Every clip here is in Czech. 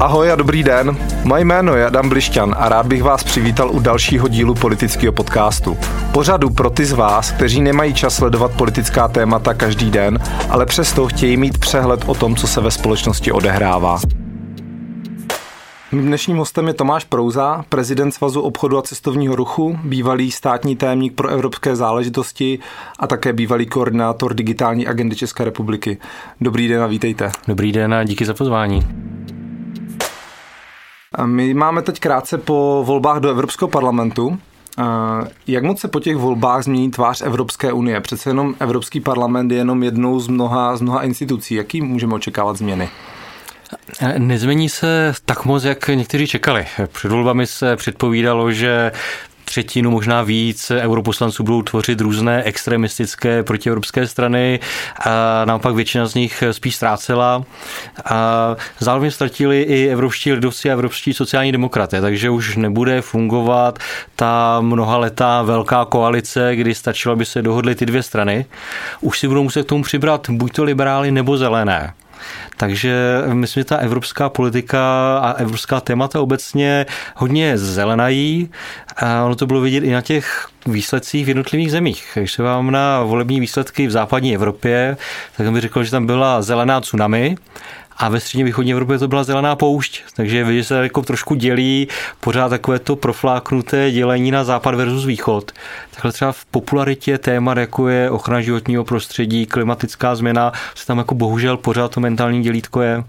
Ahoj a dobrý den. Moje jméno je Adam Blišťan a rád bych vás přivítal u dalšího dílu politického podcastu. Pořadu pro ty z vás, kteří nemají čas sledovat politická témata každý den, ale přesto chtějí mít přehled o tom, co se ve společnosti odehrává. Mým dnešním hostem je Tomáš Prouza, prezident Svazu obchodu a cestovního ruchu, bývalý státní témník pro evropské záležitosti a také bývalý koordinátor digitální agendy České republiky. Dobrý den a vítejte. Dobrý den a díky za pozvání. My máme teď krátce po volbách do Evropského parlamentu. Jak moc se po těch volbách změní tvář Evropské unie? Přece jenom Evropský parlament je jenom jednou z mnoha, z mnoha institucí. Jaký můžeme očekávat změny? Nezmění se tak moc, jak někteří čekali. Před volbami se předpovídalo, že třetinu, možná víc europoslanců budou tvořit různé extremistické protievropské strany a naopak většina z nich spíš ztrácela. A zároveň ztratili i evropští lidovci a evropští sociální demokraté, takže už nebude fungovat ta mnohaletá velká koalice, kdy stačilo, aby se dohodly ty dvě strany. Už si budou muset k tomu přibrat buď to liberály nebo zelené. Takže myslím, že ta evropská politika a evropská témata obecně hodně zelenají. A ono to bylo vidět i na těch výsledcích v jednotlivých zemích. Když se vám na volební výsledky v západní Evropě, tak bych řekl, že tam byla zelená tsunami a ve středně východní Evropě to byla zelená poušť, takže vidět se jako trošku dělí pořád takové to profláknuté dělení na západ versus východ. Takhle třeba v popularitě témat, jako je ochrana životního prostředí, klimatická změna, se tam jako bohužel pořád to mentální dělítko je.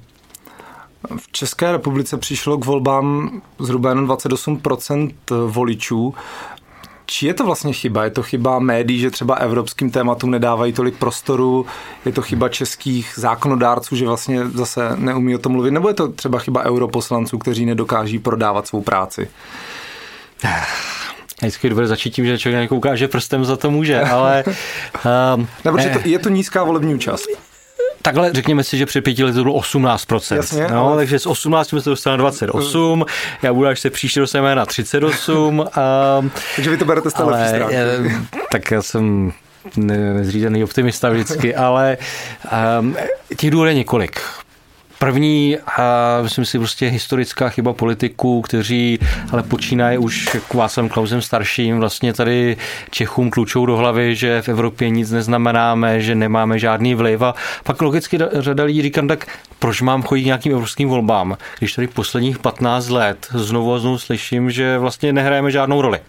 V České republice přišlo k volbám zhruba jenom 28% voličů. Či je to vlastně chyba? Je to chyba médií, že třeba evropským tématům nedávají tolik prostoru? Je to chyba českých zákonodárců, že vlastně zase neumí o tom mluvit? Nebo je to třeba chyba europoslanců, kteří nedokáží prodávat svou práci? Vždycky dobré začít tím, že člověk ukáže prstem za to může, ale... Um, Nebo, ne. to, je to nízká volební účast. Takhle řekněme si, že před pěti lety to bylo 18%. Jasně, no, ale... Takže z 18 jsme se dostali na 28, já budu, až se příště dostaneme na 38. A, takže vy to berete stále ale, Tak já jsem nezřízený optimista vždycky, ale um, těch důvodů je několik. První, a myslím si, prostě historická chyba politiků, kteří ale počínají už k Václavem Klausem starším, vlastně tady Čechům tlučou do hlavy, že v Evropě nic neznamenáme, že nemáme žádný vliv a pak logicky řada lidí říká, tak proč mám chodit nějakým evropským volbám, když tady posledních 15 let znovu a znovu slyším, že vlastně nehrajeme žádnou roli.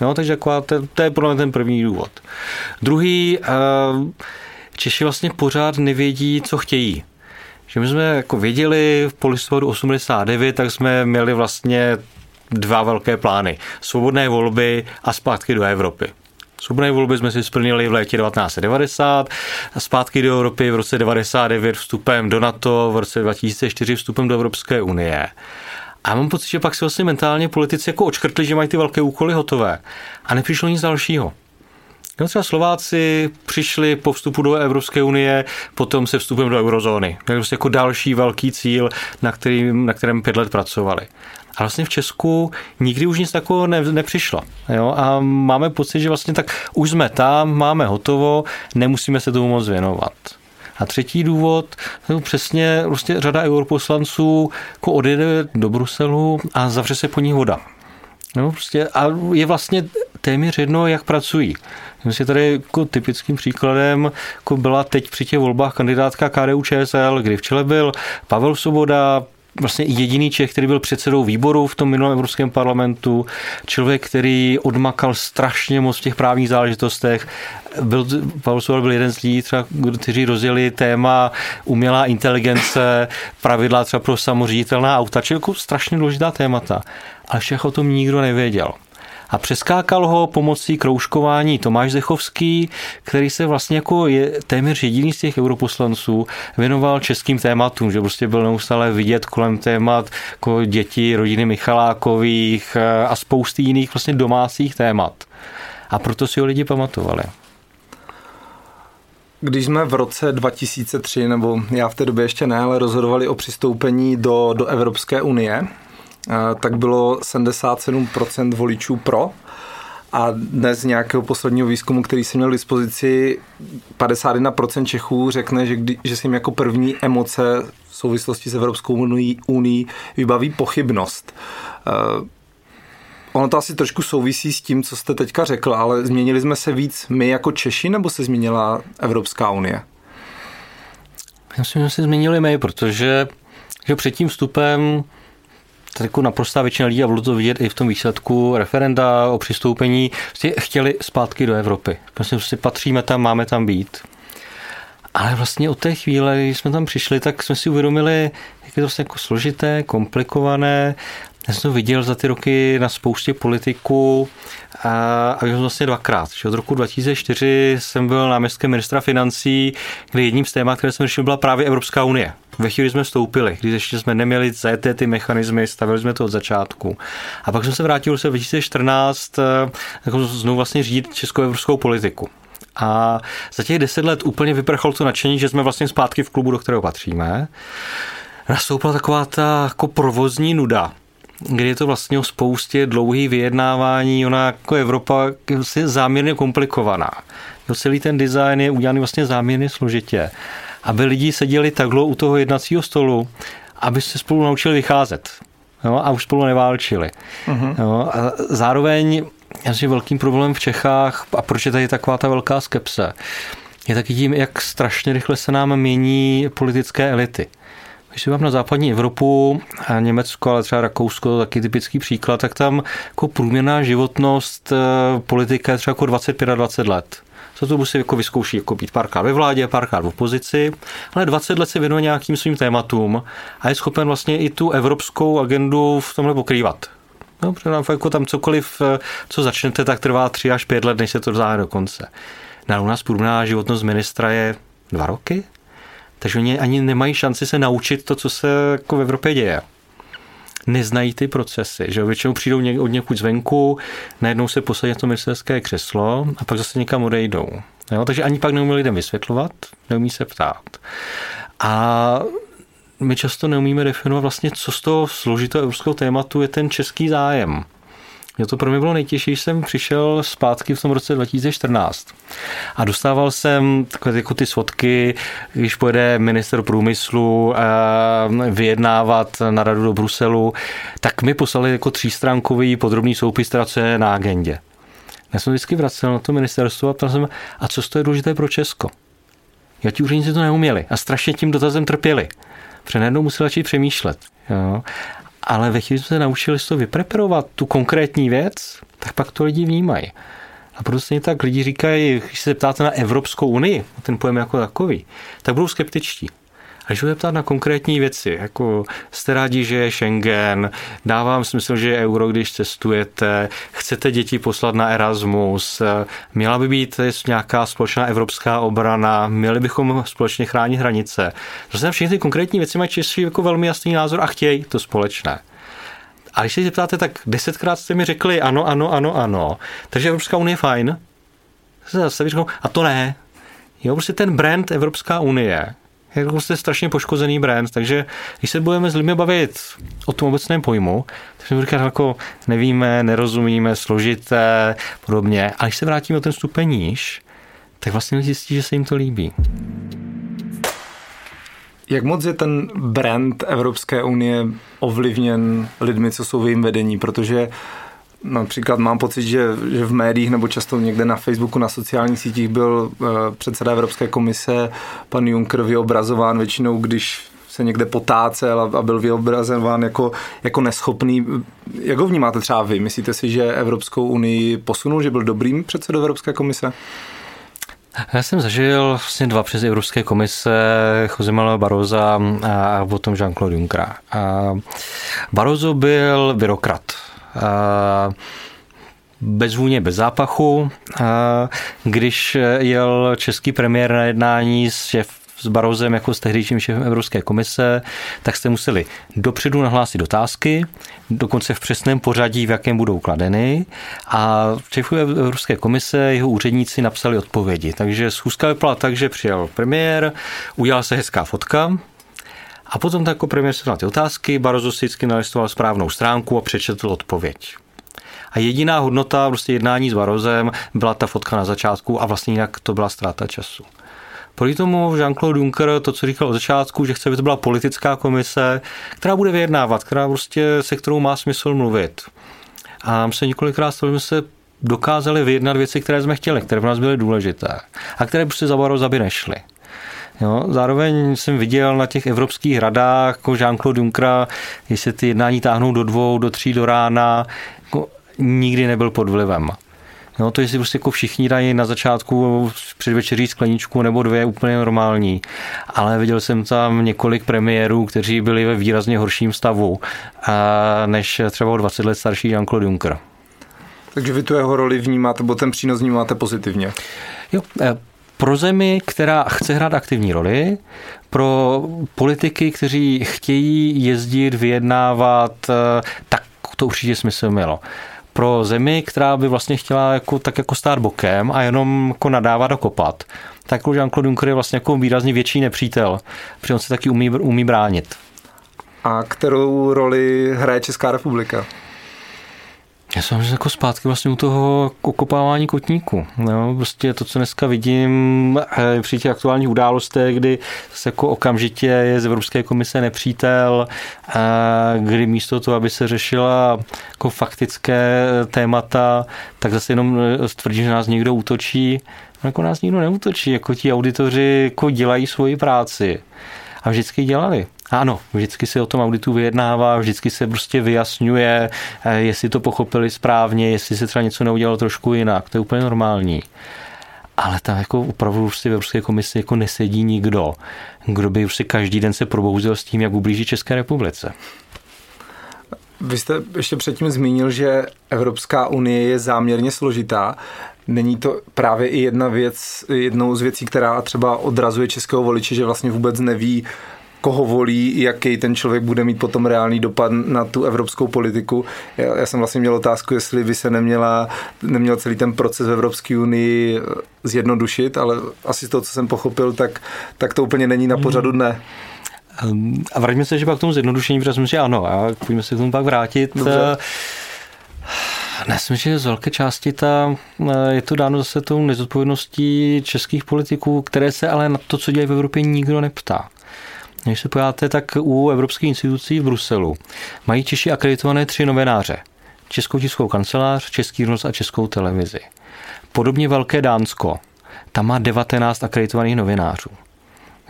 No, takže jako, to, to je podle mě ten první důvod. Druhý, Češi vlastně pořád nevědí, co chtějí že my jsme jako věděli v polistopadu 89, tak jsme měli vlastně dva velké plány. Svobodné volby a zpátky do Evropy. Svobodné volby jsme si splnili v létě 1990, zpátky do Evropy v roce 99 vstupem do NATO, v roce 2004 vstupem do Evropské unie. A mám pocit, že pak si vlastně mentálně politici jako očkrtli, že mají ty velké úkoly hotové. A nepřišlo nic dalšího. No třeba Slováci přišli po vstupu do Evropské unie, potom se vstupem do eurozóny. To je prostě jako další velký cíl, na, kterým, na kterém pět let pracovali. A vlastně v Česku nikdy už nic takového ne, nepřišlo. Jo? A máme pocit, že vlastně tak už jsme tam, máme hotovo, nemusíme se tomu moc věnovat. A třetí důvod, no přesně vlastně řada europoslanců jako odjede do Bruselu a zavře se po ní voda. No, prostě, a je vlastně téměř jedno, jak pracují. Myslím tady jako typickým příkladem jako byla teď při těch volbách kandidátka KDU ČSL, kdy v čele byl Pavel Soboda, vlastně jediný Čech, který byl předsedou výboru v tom minulém Evropském parlamentu, člověk, který odmakal strašně moc v těch právních záležitostech. Byl, Pavel Soboda byl jeden z lidí, třeba, kteří rozjeli téma umělá inteligence, pravidla třeba pro samoředitelná auta, čili jako strašně důležitá témata. Ale všech o tom nikdo nevěděl. A přeskákal ho pomocí kroužkování Tomáš Zechovský, který se vlastně jako je téměř jediný z těch europoslanců věnoval českým tématům, že prostě byl neustále vidět kolem témat jako děti rodiny Michalákových eh, a spousty jiných vlastně domácích témat. A proto si ho lidi pamatovali. Když jsme v roce 2003, nebo já v té době ještě ne, ale rozhodovali o přistoupení do, do Evropské unie, tak bylo 77% voličů pro. a dnes z nějakého posledního výzkumu, který jsem měl k dispozici, 51% Čechů řekne, že, kdy, že si jim jako první emoce v souvislosti s Evropskou unii, unii vybaví pochybnost. Uh, ono to asi trošku souvisí s tím, co jste teďka řekl, ale změnili jsme se víc my jako Češi, nebo se změnila Evropská unie? Já myslím, že se změnili my, protože že před tím vstupem tak jako naprostá většina lidí, a bylo to vidět i v tom výsledku referenda o přistoupení, prostě chtěli zpátky do Evropy. Prostě si patříme tam, máme tam být. Ale vlastně od té chvíle, když jsme tam přišli, tak jsme si uvědomili, jak je to vlastně jako složité, komplikované. Já jsem to viděl za ty roky na spoustě politiků a, a vlastně dvakrát. Že od roku 2004 jsem byl náměstkem ministra financí, kde jedním z témat, které jsem řešil, byla právě Evropská unie. Ve chvíli jsme vstoupili, když ještě jsme neměli zajeté ty mechanismy, stavili jsme to od začátku. A pak jsem se vrátil se 2014 eh, jako znovu vlastně řídit českou evropskou politiku. A za těch deset let úplně vyprchalo to nadšení, že jsme vlastně zpátky v klubu, do kterého patříme. Nastoupila taková ta jako provozní nuda, kdy je to vlastně o spoustě dlouhých vyjednávání, ona jako Evropa je vlastně záměrně komplikovaná. Jo, celý ten design je udělaný vlastně záměrně složitě. Aby lidi seděli takhle u toho jednacího stolu, aby se spolu naučili vycházet. Jo, a už spolu neválčili. Uh-huh. Jo, a zároveň asi velkým problémem v Čechách, a proč je tady taková ta velká skepse, je taky tím, jak strašně rychle se nám mění politické elity. Když se vám na západní Evropu, a Německo, ale třeba Rakousko, to taky typický příklad, tak tam jako průměrná životnost eh, politika je třeba jako 25 a 20 let. Co to si jako vyzkouší jako být párkrát ve vládě, párkrát v opozici, ale 20 let se věnuje nějakým svým tématům a je schopen vlastně i tu evropskou agendu v tomhle pokrývat. No, protože nám jako tam cokoliv, eh, co začnete, tak trvá 3 až 5 let, než se to dosáhne do konce. Na u nás průměrná životnost ministra je dva roky, takže oni ani nemají šanci se naučit to, co se jako v Evropě děje. Neznají ty procesy, že většinou přijdou od někud zvenku, najednou se posadí to ministerské křeslo a pak zase někam odejdou. Jo? Takže ani pak neumí lidem vysvětlovat, neumí se ptát. A my často neumíme definovat vlastně, co z toho složitého evropského tématu je ten český zájem. Jo, to pro mě bylo nejtěžší, když jsem přišel zpátky v tom roce 2014 a dostával jsem takové jako ty svodky, když pojede minister průmyslu eh, vyjednávat na radu do Bruselu, tak mi poslali jako třístránkový podrobný soupis, teda co je na agendě. Já jsem vždycky vracel na to ministerstvo a ptal jsem, a co to je důležité pro Česko? Já ti úředníci to neuměli a strašně tím dotazem trpěli. Protože najednou museli začít přemýšlet. Jo ale ve chvíli jsme se naučili to vypreparovat, tu konkrétní věc, tak pak to lidi vnímají. A prostě tak lidi říkají, když se ptáte na Evropskou unii, ten pojem jako takový, tak budou skeptičtí. A když budete ptát na konkrétní věci, jako jste rádi, že je Schengen, dávám smysl, že je euro, když cestujete, chcete děti poslat na Erasmus, měla by být nějaká společná evropská obrana, měli bychom společně chránit hranice. Prostě všechny ty konkrétní věci mají Češi jako velmi jasný názor a chtějí to společné. A když se zeptáte, tak desetkrát jste mi řekli ano, ano, ano, ano. Takže Evropská unie je fajn. Zase a to ne. Jo, prostě ten brand Evropská unie jako prostě strašně poškozený brand, takže když se budeme s lidmi bavit o tom obecném pojmu, tak se říkat jako nevíme, nerozumíme, složité, podobně. A když se vrátíme o ten stupeň níž, tak vlastně zjistí, že se jim to líbí. Jak moc je ten brand Evropské unie ovlivněn lidmi, co jsou v jejím vedení? Protože Například mám pocit, že, že v médiích nebo často někde na Facebooku, na sociálních sítích byl uh, předseda Evropské komise, pan Juncker, vyobrazován většinou, když se někde potácel a, a byl vyobrazován jako, jako neschopný. Jak ho vnímáte třeba vy? Myslíte si, že Evropskou unii posunul, že byl dobrým předsedou Evropské komise? Já jsem zažil vlastně dva přes Evropské komise Jose Manuel Baroza a potom Jean-Claude Junckera. Barozo byl byrokrat bez vůně, bez zápachu. Když jel český premiér na jednání s šéf s Barozem jako s tehdejším šéfem Evropské komise, tak jste museli dopředu nahlásit otázky, dokonce v přesném pořadí, v jakém budou kladeny a v šéfu Evropské komise jeho úředníci napsali odpovědi. Takže schůzka vypadala tak, že přijel premiér, udělala se hezká fotka, a potom tak jako premiér se na ty otázky, Barozo si vždycky nalistoval správnou stránku a přečetl odpověď. A jediná hodnota prostě jednání s Barozem byla ta fotka na začátku a vlastně jinak to byla ztráta času. Proti tomu Jean-Claude Juncker to, co říkal od začátku, že chce, aby to byla politická komise, která bude vyjednávat, která prostě se kterou má smysl mluvit. A se několikrát jsme se dokázali vyjednat věci, které jsme chtěli, které v nás byly důležité a které prostě za Baroza by nešly. Jo, zároveň jsem viděl na těch evropských radách jako Jean-Claude Junckera, jestli ty jednání táhnou do dvou, do tří do rána, jako nikdy nebyl pod vlivem. No, to jestli prostě jako všichni dají na začátku předvečeří skleničku nebo dvě úplně normální. Ale viděl jsem tam několik premiérů, kteří byli ve výrazně horším stavu než třeba o 20 let starší Jean-Claude Juncker. Takže vy tu jeho roli vnímáte, nebo ten přínos vnímáte pozitivně? Jo, eh, pro zemi, která chce hrát aktivní roli, pro politiky, kteří chtějí jezdit, vyjednávat, eh, tak to určitě smysl mělo pro zemi, která by vlastně chtěla jako, tak jako stát bokem a jenom jako nadávat a kopat, tak Jean-Claude Juncker je vlastně jako výrazně větší nepřítel, protože on se taky umí, umí bránit. A kterou roli hraje Česká republika? Já jsem jako zpátky vlastně u toho okopávání kotníku. No, prostě to, co dneska vidím eh, při těch aktuálních událostech, kdy se jako okamžitě je z Evropské komise nepřítel, kdy místo toho, aby se řešila jako faktické témata, tak zase jenom eh, tvrdí, že nás někdo útočí. No, jako nás nikdo neútočí, jako ti auditoři jako dělají svoji práci. A vždycky dělali. Ano, vždycky se o tom auditu vyjednává, vždycky se prostě vyjasňuje, eh, jestli to pochopili správně, jestli se třeba něco neudělalo trošku jinak. To je úplně normální. Ale tam jako opravdu už si v Evropské komisi jako nesedí nikdo, kdo by už si každý den se probouzel s tím, jak ublíží České republice. Vy jste ještě předtím zmínil, že Evropská unie je záměrně složitá. Není to právě i jedna věc, jednou z věcí, která třeba odrazuje českého voliče, že vlastně vůbec neví, koho volí, jaký ten člověk bude mít potom reálný dopad na tu evropskou politiku. Já, já jsem vlastně měl otázku, jestli by se neměla, neměl celý ten proces v Evropské unii zjednodušit, ale asi z toho, co jsem pochopil, tak, tak to úplně není na pořadu dne. Ehm, a vraťme se že pak k tomu zjednodušení, protože myslím, že ano, a pojďme se k tomu pak vrátit. Dobře. Eh, myslím, že z velké části ta, eh, je to dáno zase tou nezodpovědností českých politiků, které se ale na to, co dělají v Evropě, nikdo neptá. Když se pojádáte, tak u evropských institucí v Bruselu mají Češi akreditované tři novináře. Českou tiskovou kancelář, Český rozhlas a Českou televizi. Podobně velké Dánsko. Tam má 19 akreditovaných novinářů.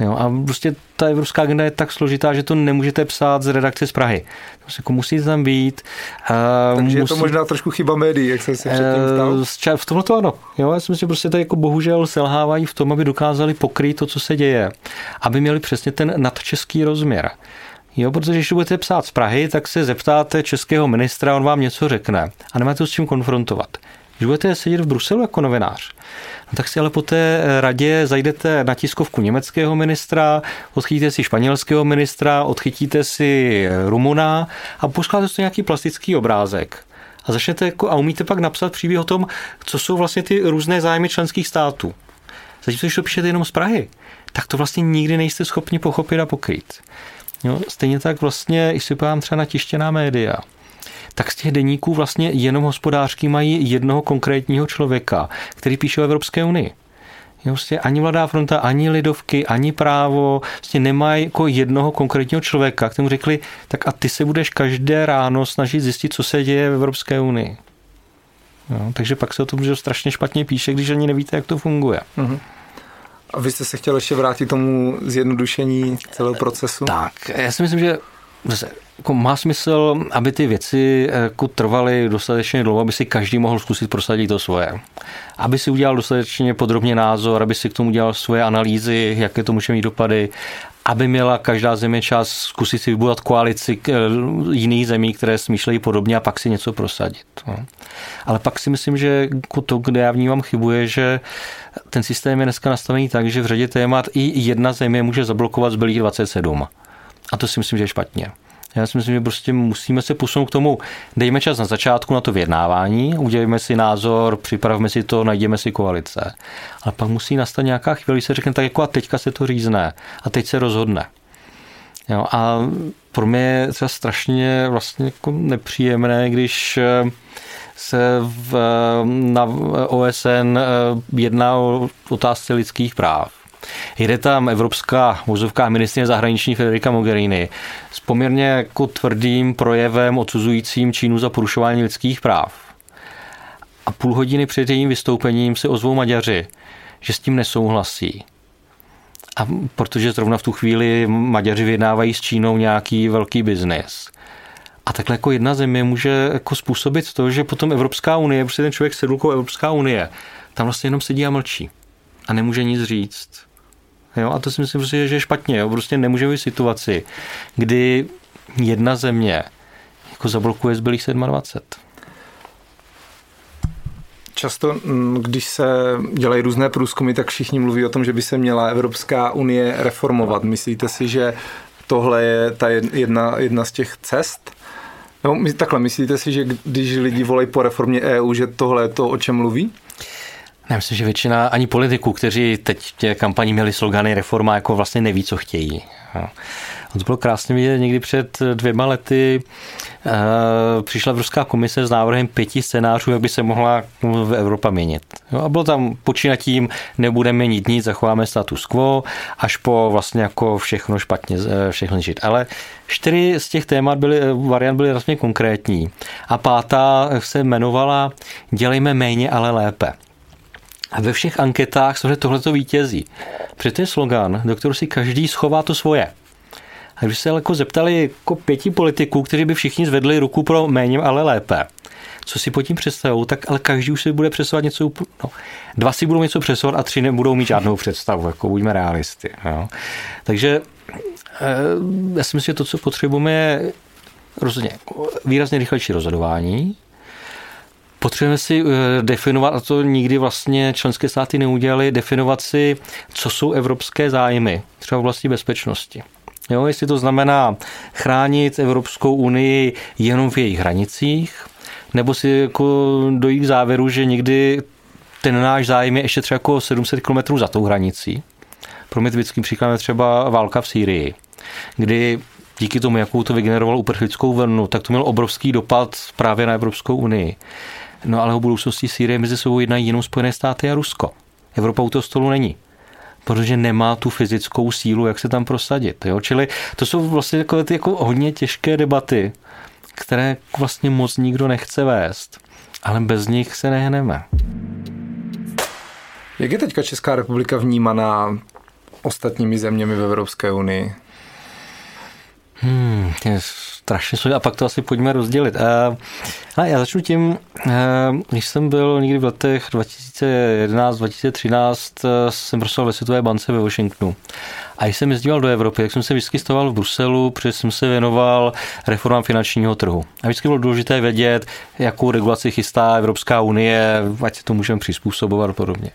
Jo, a prostě ta evropská agenda je tak složitá, že to nemůžete psát z redakce z Prahy. Prostě jako musíte tam být. Uh, Takže musí... je to možná trošku chyba médií, jak jsem si předtím stal? V tomhle to ano. Jo, já si myslím, že prostě tady jako bohužel selhávají v tom, aby dokázali pokrýt to, co se děje. Aby měli přesně ten nadčeský rozměr. Jo, protože když budete psát z Prahy, tak se zeptáte českého ministra, on vám něco řekne a nemáte to s čím konfrontovat. Když budete sedět v Bruselu jako novinář, no tak si ale po té radě zajdete na tiskovku německého ministra, odchytíte si španělského ministra, odchytíte si Rumuna a poskládáte si nějaký plastický obrázek. A začnete jako, a umíte pak napsat příběh o tom, co jsou vlastně ty různé zájmy členských států. Zatímco, když to píšete jenom z Prahy, tak to vlastně nikdy nejste schopni pochopit a pokryt. Jo, stejně tak vlastně, když si třeba na tištěná média, tak z těch deníků vlastně jenom hospodářský mají jednoho konkrétního člověka, který píše o Evropské unii. Vlastně ani Mladá fronta, ani Lidovky, ani právo vlastně nemají jako jednoho konkrétního člověka, kterému řekli, tak a ty se budeš každé ráno snažit zjistit, co se děje v Evropské unii. No, takže pak se o tom že strašně špatně píše, když ani nevíte, jak to funguje. Uh-huh. A vy jste se chtěl ještě vrátit tomu zjednodušení celého procesu? Tak, já si myslím, že zase, jako má smysl, aby ty věci jako trvaly dostatečně dlouho, aby si každý mohl zkusit prosadit to svoje. Aby si udělal dostatečně podrobně názor, aby si k tomu udělal svoje analýzy, jaké to může mít dopady, aby měla každá země čas zkusit si vybudovat koalici eh, jiných zemí, které smýšlejí podobně a pak si něco prosadit. No. Ale pak si myslím, že jako to, kde já vnímám chybu, je, že ten systém je dneska nastavený tak, že v řadě témat i jedna země může zablokovat zbylých 27. A to si myslím, že je špatně. Já si myslím, že prostě musíme se posunout k tomu, dejme čas na začátku na to vyjednávání, udělejme si názor, připravme si to, najdeme si koalice. Ale pak musí nastat nějaká chvíli, se řekne tak jako a teďka se to řízne a teď se rozhodne. Jo, a pro mě je třeba strašně vlastně jako nepříjemné, když se v, na OSN jedná o otázce lidských práv. Jde tam evropská vozovká ministrině zahraniční Federica Mogherini s poměrně jako tvrdým projevem odsuzujícím Čínu za porušování lidských práv. A půl hodiny před jejím vystoupením se ozvou Maďaři, že s tím nesouhlasí. A protože zrovna v tu chvíli Maďaři vyjednávají s Čínou nějaký velký biznis. A takhle jako jedna země může jako způsobit to, že potom Evropská unie, protože ten člověk sedlkou Evropská unie, tam vlastně jenom sedí a mlčí a nemůže nic říct. Jo? A to si myslím, že je špatně. Jo? Prostě nemůže být situaci, kdy jedna země jako zablokuje zbylých 27. Často, mm, když se dělají různé průzkumy, tak všichni mluví o tom, že by se měla Evropská unie reformovat. Myslíte si, že tohle je ta jedna, jedna z těch cest? No, takhle, myslíte si, že když lidi volají po reformě EU, že tohle je to, o čem mluví? Já myslím, že většina ani politiků, kteří teď v těch kampaní měli slogany reforma, jako vlastně neví, co chtějí. To bylo krásně vidět někdy před dvěma lety. Eh, přišla Evropská komise s návrhem pěti scénářů, jak by se mohla v Evropa měnit. a bylo tam počínat tím, nebudeme měnit nic, zachováme status quo, až po vlastně jako všechno špatně, eh, všechno žít. Ale čtyři z těch témat byly, eh, variant byly vlastně konkrétní. A pátá se jmenovala Dělejme méně, ale lépe. A ve všech anketách se tohleto vítězí. Protože to je slogan, do kterého si každý schová to svoje. A když se jako zeptali jako pěti politiků, kteří by všichni zvedli ruku pro méně, ale lépe, co si pod tím představují, tak ale každý už si bude představovat něco. No, dva si budou něco představovat a tři nebudou mít žádnou představu, jako buďme realisty. Jo. Takže eh, já si myslím, že to, co potřebujeme, je rozhodně výrazně rychlejší rozhodování, Potřebujeme si eh, definovat, a to nikdy vlastně členské státy neudělali, definovat si, co jsou evropské zájmy, třeba v bezpečnosti. Jo, jestli to znamená chránit Evropskou unii jenom v jejich hranicích, nebo si jako dojít k závěru, že někdy ten náš zájem je ještě třeba jako 700 km za tou hranicí. Pro mě typickým příkladem je třeba válka v Sýrii, kdy díky tomu, jakou to vygenerovalo uprchlickou vlnu, tak to mělo obrovský dopad právě na Evropskou unii. No ale o budoucnosti Sýrie mezi sebou jednají jenom Spojené státy a Rusko. Evropa u toho stolu není protože nemá tu fyzickou sílu, jak se tam prosadit. Jo? Čili to jsou vlastně takové ty jako hodně těžké debaty, které vlastně moc nikdo nechce vést, ale bez nich se nehneme. Jak je teďka Česká republika vnímaná ostatními zeměmi v Evropské unii? Hmm, je strašně složité. A pak to asi pojďme rozdělit. Uh, já začnu tím, uh, když jsem byl někdy v letech 2011-2013, uh, jsem pracoval ve Světové bance ve Washingtonu. A když jsem jezdíval do Evropy, tak jsem se vždycky stával v Bruselu, protože jsem se věnoval reformám finančního trhu. A vždycky bylo důležité vědět, jakou regulaci chystá Evropská unie, ať se to můžeme přizpůsobovat a podobně.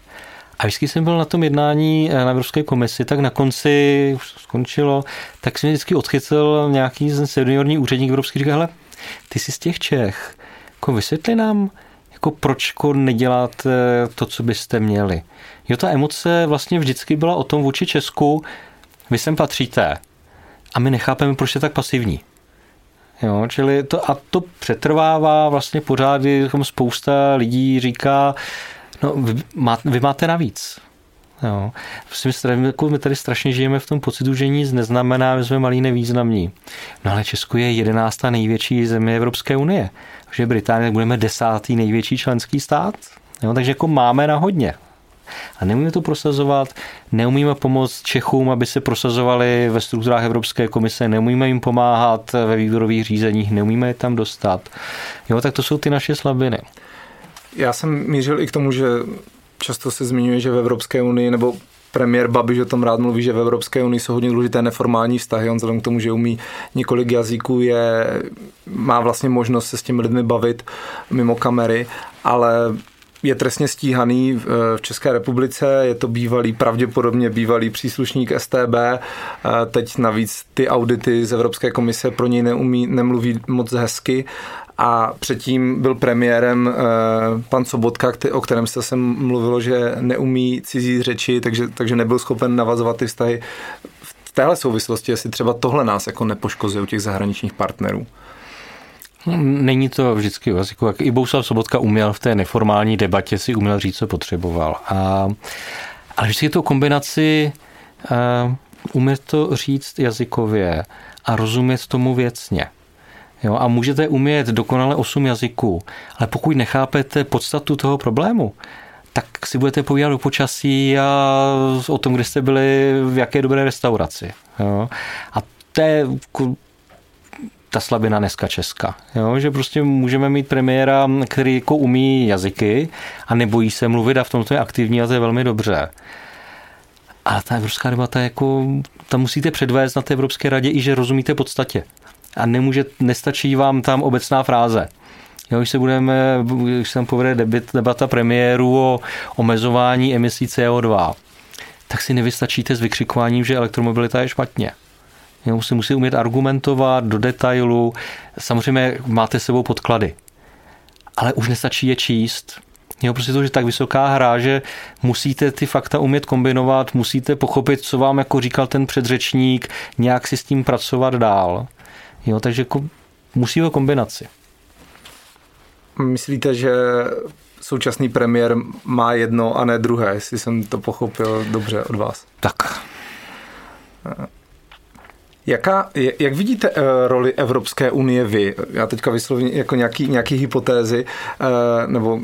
A vždycky jsem byl na tom jednání eh, na Evropské komisi, tak na konci už skončilo, tak jsem vždycky odchytil nějaký seniorní úředník Evropský, říkal, hele, ty jsi z těch Čech, jako vysvětli nám, jako proč jako neděláte to, co byste měli. Jo, ta emoce vlastně vždycky byla o tom vůči Česku, vy sem patříte a my nechápeme, proč je tak pasivní. Jo, čili to, a to přetrvává vlastně pořád, jako spousta lidí říká, No, vy, má, vy máte navíc. Jo. Prostě my, jako my tady strašně žijeme v tom pocitu, že nic neznamená, že jsme malí nevýznamní. No ale Česko je jedenáctá největší země Evropské unie. Takže Británie budeme desátý největší členský stát. Jo, takže jako máme na hodně. A neumíme to prosazovat, neumíme pomoct Čechům, aby se prosazovali ve strukturách Evropské komise, neumíme jim pomáhat ve výběrových řízeních, neumíme je tam dostat. Jo, tak to jsou ty naše slabiny. Já jsem mířil i k tomu, že často se zmiňuje, že v Evropské unii, nebo premiér Babiš o tom rád mluví, že v Evropské unii jsou hodně důležité neformální vztahy. On vzhledem k tomu, že umí několik jazyků, je, má vlastně možnost se s těmi lidmi bavit mimo kamery, ale je trestně stíhaný v České republice, je to bývalý, pravděpodobně bývalý příslušník STB, teď navíc ty audity z Evropské komise pro něj neumí, nemluví moc hezky a předtím byl premiérem eh, pan Sobotka, o kterém se sem mluvilo, že neumí cizí řeči, takže, takže nebyl schopen navazovat ty vztahy v téhle souvislosti, jestli třeba tohle nás jako nepoškozuje u těch zahraničních partnerů. Není to vždycky jazyku. Jak i Bouslav Sobotka uměl v té neformální debatě si uměl říct, co potřeboval. A, ale vždycky je to kombinaci uh, umět to říct jazykově a rozumět tomu věcně. Jo, a můžete umět dokonale osm jazyků, ale pokud nechápete podstatu toho problému, tak si budete povídat o počasí a o tom, kde jste byli, v jaké dobré restauraci. Jo. A to je ta slabina dneska Česka. Jo? Že prostě můžeme mít premiéra, který jako umí jazyky a nebojí se mluvit a v tomto je aktivní a to je velmi dobře. A ta evropská debata, jako, tam musíte předvést na té Evropské radě i, že rozumíte podstatě. A nemůže, nestačí vám tam obecná fráze. Jo, když se budeme, když se tam povede debit, debata premiéru o omezování emisí CO2, tak si nevystačíte s vykřikováním, že elektromobilita je špatně. Jo, si musí umět argumentovat do detailu. Samozřejmě máte sebou podklady. Ale už nestačí je číst. Jo, prostě to, že tak vysoká hra, že musíte ty fakta umět kombinovat, musíte pochopit, co vám jako říkal ten předřečník, nějak si s tím pracovat dál. Jo, takže jako musí o kombinaci. Myslíte, že současný premiér má jedno a ne druhé, jestli jsem to pochopil dobře od vás? Tak. Jaká, jak vidíte uh, roli Evropské unie vy? Já teďka vyslovím jako nějaký, nějaký hypotézy, uh, nebo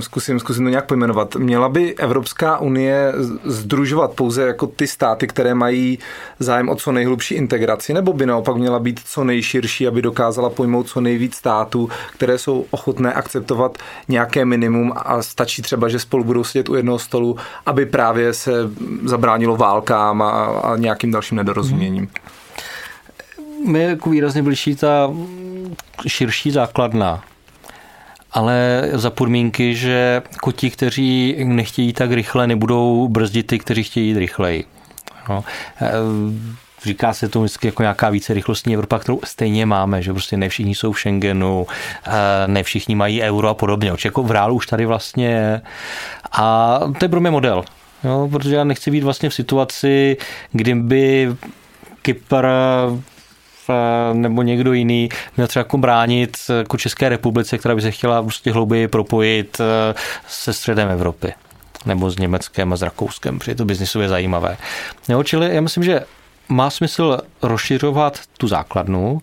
zkusím, zkusím to nějak pojmenovat. Měla by Evropská unie združovat pouze jako ty státy, které mají zájem o co nejhlubší integraci, nebo by naopak měla být co nejširší, aby dokázala pojmout co nejvíc států, které jsou ochotné akceptovat nějaké minimum a stačí třeba, že spolu budou sedět u jednoho stolu, aby právě se zabránilo válkám a, a nějakým dalším nedorozuměním. Mě jako výrazně blíží ta širší základna, ale za podmínky, že jako ti, kteří nechtějí tak rychle, nebudou brzdit ty, kteří chtějí jít rychleji. No. E, říká se to vždycky jako nějaká více rychlostní Evropa, kterou stejně máme, že prostě ne všichni jsou v Schengenu, e, ne všichni mají euro a podobně. Oči jako v reálu už tady vlastně je. A to je pro mě model. Jo, protože já nechci být vlastně v situaci, kdyby Kypr nebo někdo jiný měl třeba jako bránit jako České republice, která by se chtěla prostě hlouběji propojit eh, se středem Evropy nebo s Německem a s Rakouskem, protože je to biznisově zajímavé. Jo, čili já myslím, že má smysl rozšiřovat tu základnu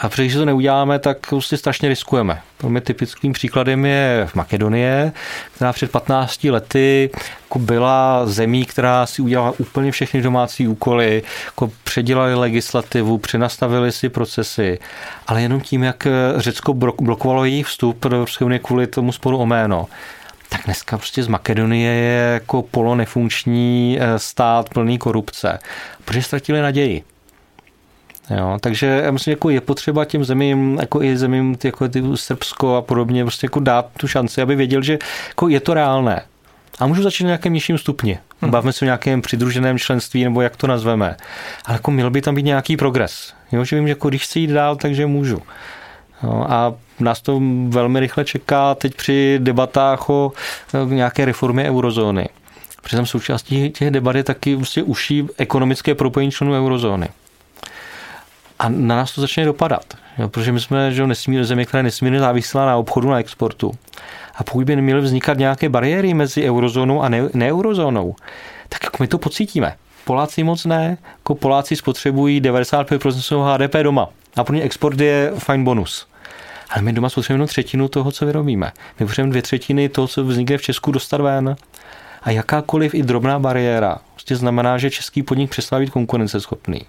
a když to neuděláme, tak prostě strašně riskujeme. Pro mě typickým příkladem je v Makedonie, která před 15 lety jako byla zemí, která si udělala úplně všechny domácí úkoly, jako předělali legislativu, přenastavili si procesy, ale jenom tím, jak Řecko blokovalo jejich vstup do Evropské unie kvůli tomu sporu o jméno, tak dneska prostě z Makedonie je jako polonefunkční eh, stát plný korupce, protože ztratili naději. Jo, takže já myslím, jako je potřeba těm zemím, jako i zemím, jako ty Srbsko a podobně, prostě jako dát tu šanci, aby věděl, že jako je to reálné. A můžu začít na nějakém nižším stupni. Hmm. Bavme se o nějakém přidruženém členství, nebo jak to nazveme. Ale jako měl by tam být nějaký progres. Jo, že vím, že jako když chci jít dál, takže můžu. Jo, a nás to velmi rychle čeká teď při debatách o nějaké reformě eurozóny. Tam součástí těch debat je taky vlastně uší ekonomické propojení členů eurozóny. A na nás to začne dopadat, jo, protože my jsme že nesmír, země, která nesmírně závislá na obchodu, na exportu. A pokud by neměly vznikat nějaké bariéry mezi eurozónou a ne, neeurozónou, tak jak my to pocítíme. Poláci moc ne, jako Poláci spotřebují 95% HDP doma a pro ně export je fajn bonus. Ale my doma spotřebujeme třetinu toho, co vyrobíme. My potřebujeme dvě třetiny toho, co vznikne v Česku, dostat ven. A jakákoliv i drobná bariéra prostě znamená, že český podnik přestává být konkurenceschopný.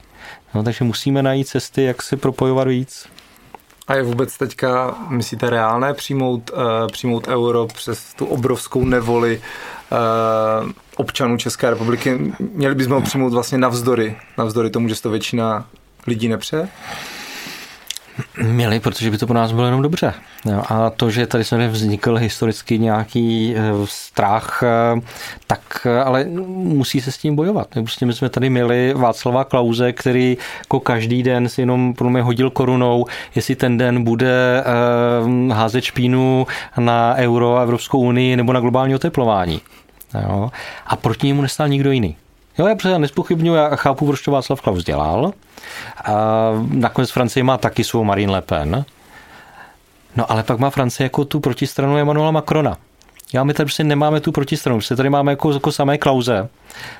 No, takže musíme najít cesty, jak se propojovat víc. A je vůbec teďka, myslíte, reálné přijmout, uh, přijmout euro přes tu obrovskou nevoli uh, občanů České republiky? Měli bychom ho přijmout vlastně navzdory, navzdory tomu, že to většina lidí nepře? Měli, protože by to pro nás bylo jenom dobře. Jo, a to, že tady se vznikl historicky nějaký eh, strach, eh, tak eh, ale musí se s tím bojovat. Prostě my jsme tady měli Václava Klauze, který jako každý den si jenom pro mě hodil korunou, jestli ten den bude házet špínu na euro a Evropskou unii nebo na globální oteplování. Jo. A proti němu nestál nikdo jiný. Jo, já přesně nespochybnuju, já chápu, proč to Václav Klaus dělal. A nakonec Francie má taky svou Marine Le Pen. No ale pak má Francie jako tu protistranu Emanuela Macrona. Já my tady prostě nemáme tu protistranu, prostě tady máme jako, jako samé klauze,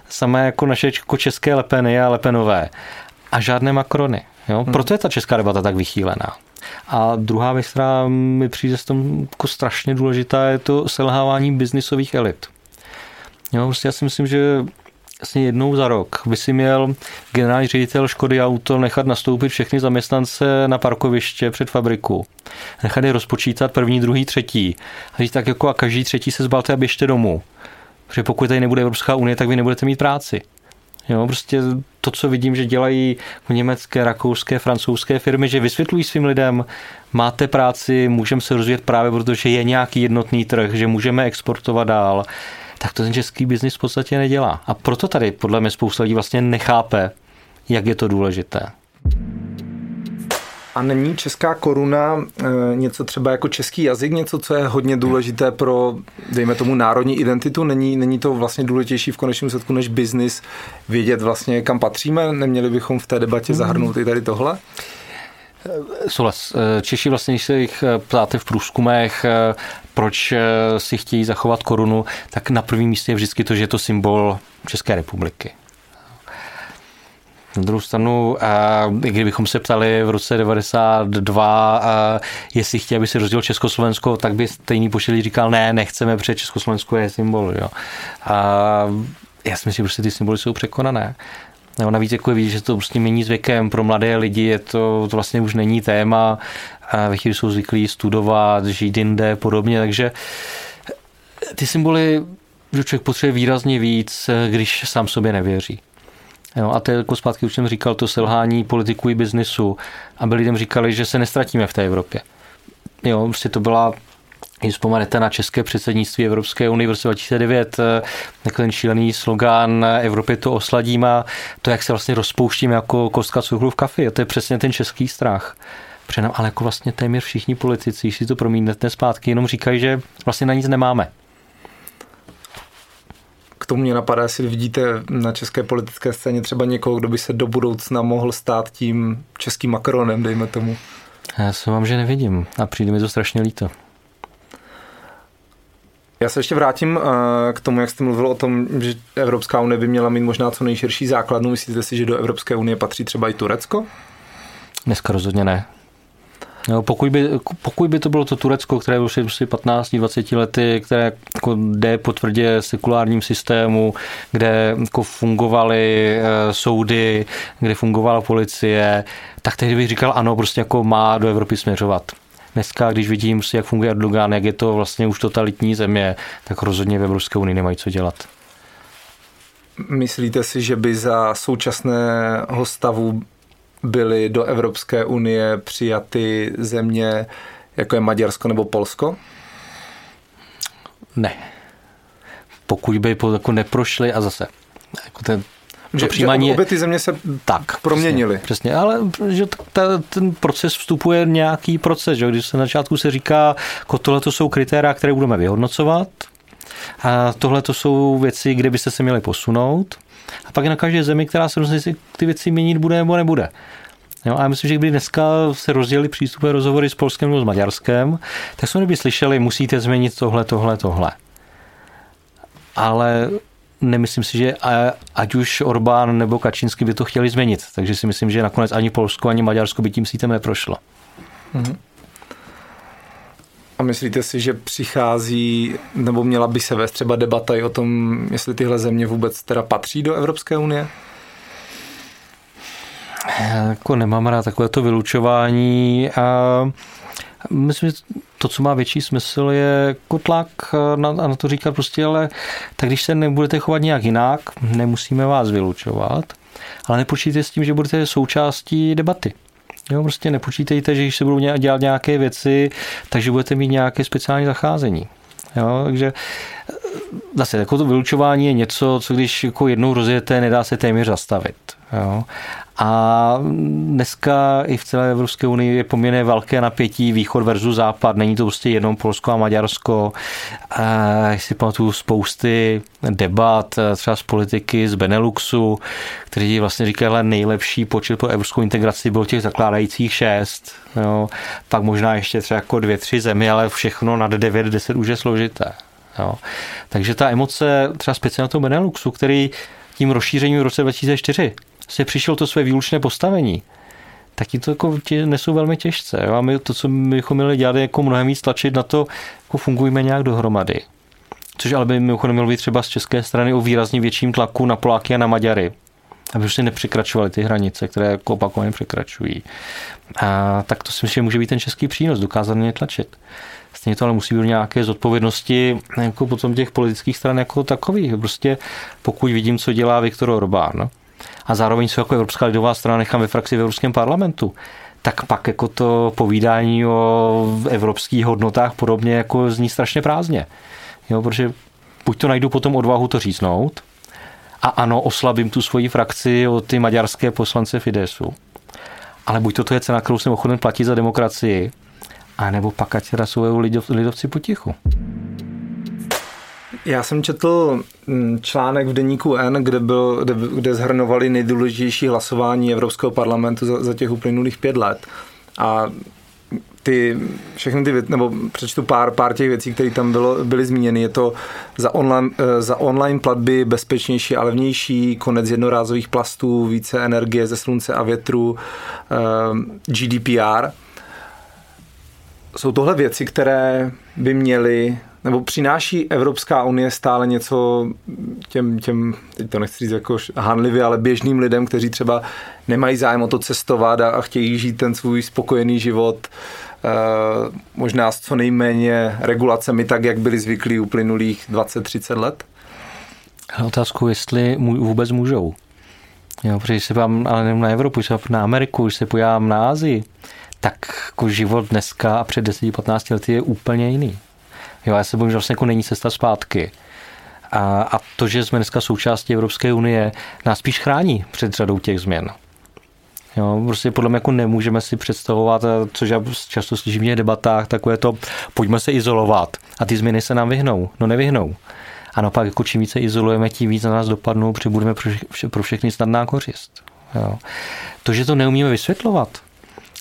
samé jako naše jako české lepeny a lepenové a žádné Macrony. Jo? Hmm. Proto je ta česká debata tak vychýlená. A druhá věc, která mi přijde s tom jako strašně důležitá, je to selhávání biznisových elit. Jo, prostě já si myslím, že vlastně jednou za rok by si měl generální ředitel Škody Auto nechat nastoupit všechny zaměstnance na parkoviště před fabriku. Nechat je rozpočítat první, druhý, třetí. A říct tak jako a každý třetí se zbalte a běžte domů. Protože pokud tady nebude Evropská unie, tak vy nebudete mít práci. Jo, prostě to, co vidím, že dělají německé, rakouské, francouzské firmy, že vysvětlují svým lidem, máte práci, můžeme se rozvíjet právě protože je nějaký jednotný trh, že můžeme exportovat dál, tak to ten český biznis v podstatě nedělá. A proto tady podle mě spousta lidí vlastně nechápe, jak je to důležité. A není česká koruna e, něco třeba jako český jazyk, něco, co je hodně důležité pro, dejme tomu, národní identitu? Není, není to vlastně důležitější v konečném setku než biznis vědět vlastně, kam patříme? Neměli bychom v té debatě zahrnout i tady tohle? Souhlas. E, Češi vlastně, když se jich e, ptáte v průzkumech, proč si chtějí zachovat korunu, tak na prvním místě je vždycky to, že je to symbol České republiky. Na druhou stranu, kdybychom se ptali v roce 92, jestli chtěli, aby se rozdělil Československo, tak by stejný počet říkal, ne, nechceme, protože Československo je symbol. Jo. A já si myslím, že prostě ty symboly jsou překonané. No, navíc jako vidíš, že to prostě mění s věkem. Pro mladé lidi je to, to vlastně už není téma. A ve chvíli jsou zvyklí studovat, žít jinde, podobně. Takže ty symboly, že člověk potřebuje výrazně víc, když sám sobě nevěří. Jo, a to je jako zpátky, už jsem říkal, to selhání politiků i biznisu, aby lidem říkali, že se nestratíme v té Evropě. Jo, prostě to byla když vzpomenete na české předsednictví Evropské unie v roce 2009, eh, ten šílený slogán Evropě to osladím a to, jak se vlastně rozpouštíme jako kostka cukru v kafi, to je přesně ten český strach. Protože nám ale jako vlastně téměř všichni politici, když si to promítnete zpátky, jenom říkají, že vlastně na nic nemáme tomu mě napadá, jestli vidíte na české politické scéně třeba někoho, kdo by se do budoucna mohl stát tím českým Macronem, dejme tomu. Já se vám, že nevidím a přijde mi to strašně líto. Já se ještě vrátím eh, k tomu, jak jste mluvil o tom, že Evropská unie by měla mít možná co nejširší základnu. Myslíte si, že do Evropské unie patří třeba i Turecko? Dneska rozhodně ne. No, pokud, by, pokud by to bylo to Turecko, které už je 15-20 lety, které jako jde po tvrdě sekulárním systému, kde jako fungovaly e, soudy, kde fungovala policie, tak tehdy bych říkal ano, prostě jako má do Evropy směřovat. Dneska, když vidím, jak funguje Erdogan, jak je to vlastně už totalitní země, tak rozhodně v Evropské unii nemají co dělat. Myslíte si, že by za současného stavu byly do Evropské unie přijaty země, jako je Maďarsko nebo Polsko? Ne. Pokud by jako neprošly a zase jako ten, že, přijímání že obě ty země se tak proměnily. Přesně, přesně, ale že ta, ten proces vstupuje nějaký proces, že když se na začátku se říká, jako tohle to jsou kritéria, které budeme vyhodnocovat, a tohle to jsou věci, kde byste se měli posunout, a pak je na každé zemi, která se rozhodne, ty věci měnit bude nebo nebude. Jo, a já myslím, že kdyby dneska se rozdělili přístupové rozhovory s Polskem nebo s Maďarskem, tak jsme by slyšeli, musíte změnit tohle, tohle, tohle. Ale nemyslím si, že ať už Orbán nebo Kačínsky by to chtěli změnit. Takže si myslím, že nakonec ani Polsko, ani Maďarsko by tím sítem neprošlo. Mm-hmm. A myslíte si, že přichází, nebo měla by se vést třeba debata i o tom, jestli tyhle země vůbec teda patří do Evropské unie? Já jako nemám rád takové to vylučování a myslím, že to, co má větší smysl, je kotlak na, na to říkat prostě, ale tak když se nebudete chovat nějak jinak, nemusíme vás vylučovat, ale nepočítejte s tím, že budete součástí debaty. Jo, prostě nepočítejte, že když se budou dělat nějaké věci, takže budete mít nějaké speciální zacházení. Jo, takže zase jako to vylučování je něco, co když jako jednou rozjedete, nedá se téměř zastavit. Jo. A dneska i v celé Evropské unii je poměrně velké napětí východ versus západ. Není to prostě jenom Polsko a Maďarsko. A si pamatuju spousty debat třeba z politiky z Beneluxu, kteří vlastně říkali, že nejlepší počet pro evropskou integraci byl těch zakládajících šest. Jo. Pak možná ještě třeba jako dvě, tři zemi, ale všechno nad 9, 10 už je složité. Jo. Takže ta emoce třeba speciálně toho Beneluxu, který tím rozšířením v roce 2004 se přišel to své výlučné postavení, tak to jako tě nesou velmi těžce. Jo? A my to, co bychom měli dělat, je jako mnohem víc tlačit na to, jako fungujeme nějak dohromady. Což ale by mimochodem mělo být třeba z české strany o výrazně větším tlaku na Poláky a na Maďary. Aby prostě nepřekračovali ty hranice, které jako opakovaně překračují. A tak to si myslím, že může být ten český přínos, dokázat mě tlačit. Stejně to ale musí být nějaké zodpovědnosti jako potom těch politických stran jako takových. Prostě pokud vidím, co dělá Viktor Orbán, a zároveň jsou jako Evropská lidová strana nechám ve frakci v Evropském parlamentu, tak pak jako to povídání o evropských hodnotách podobně jako zní strašně prázdně. Jo, protože buď to najdu potom odvahu to říznout, a ano, oslabím tu svoji frakci o ty maďarské poslance Fidesu. Ale buď to, je cena, kterou jsem ochoten platit za demokracii, a nebo pak ať teda jsou lidovci potichu. Já jsem četl mm, článek v deníku N, kde, byl, kde, kde zhrnovali nejdůležitější hlasování Evropského parlamentu za, za těch uplynulých pět let. A ty, všechny ty nebo přečtu pár, pár těch věcí, které tam bylo, byly zmíněny. Je to za online, eh, za online platby bezpečnější a levnější, konec jednorázových plastů, více energie ze slunce a větru, eh, GDPR. Jsou tohle věci, které by měly nebo přináší Evropská unie stále něco těm, těm teď to nechci říct jako hanlivě, ale běžným lidem, kteří třeba nemají zájem o to cestovat a, a chtějí žít ten svůj spokojený život e, možná s co nejméně regulacemi, tak jak byli zvyklí uplynulých 20-30 let? Otázku, jestli vůbec můžou. Jo, protože se vám, ale nevím na Evropu, se na Ameriku, když se pojávám na Azii, tak jako život dneska a před 10-15 lety je úplně jiný. Jo, já se bojím, že vlastně jako není cesta zpátky. A, a to, že jsme dneska součástí Evropské unie, nás spíš chrání před řadou těch změn. Jo, prostě podle mě jako nemůžeme si představovat, což já často slyším v debatách, takové to, pojďme se izolovat a ty změny se nám vyhnou. No nevyhnou. A naopak, jako čím více izolujeme, tím víc na nás dopadnou, protože budeme pro, vše, pro všechny snadná kořist. Jo. To, že to neumíme vysvětlovat,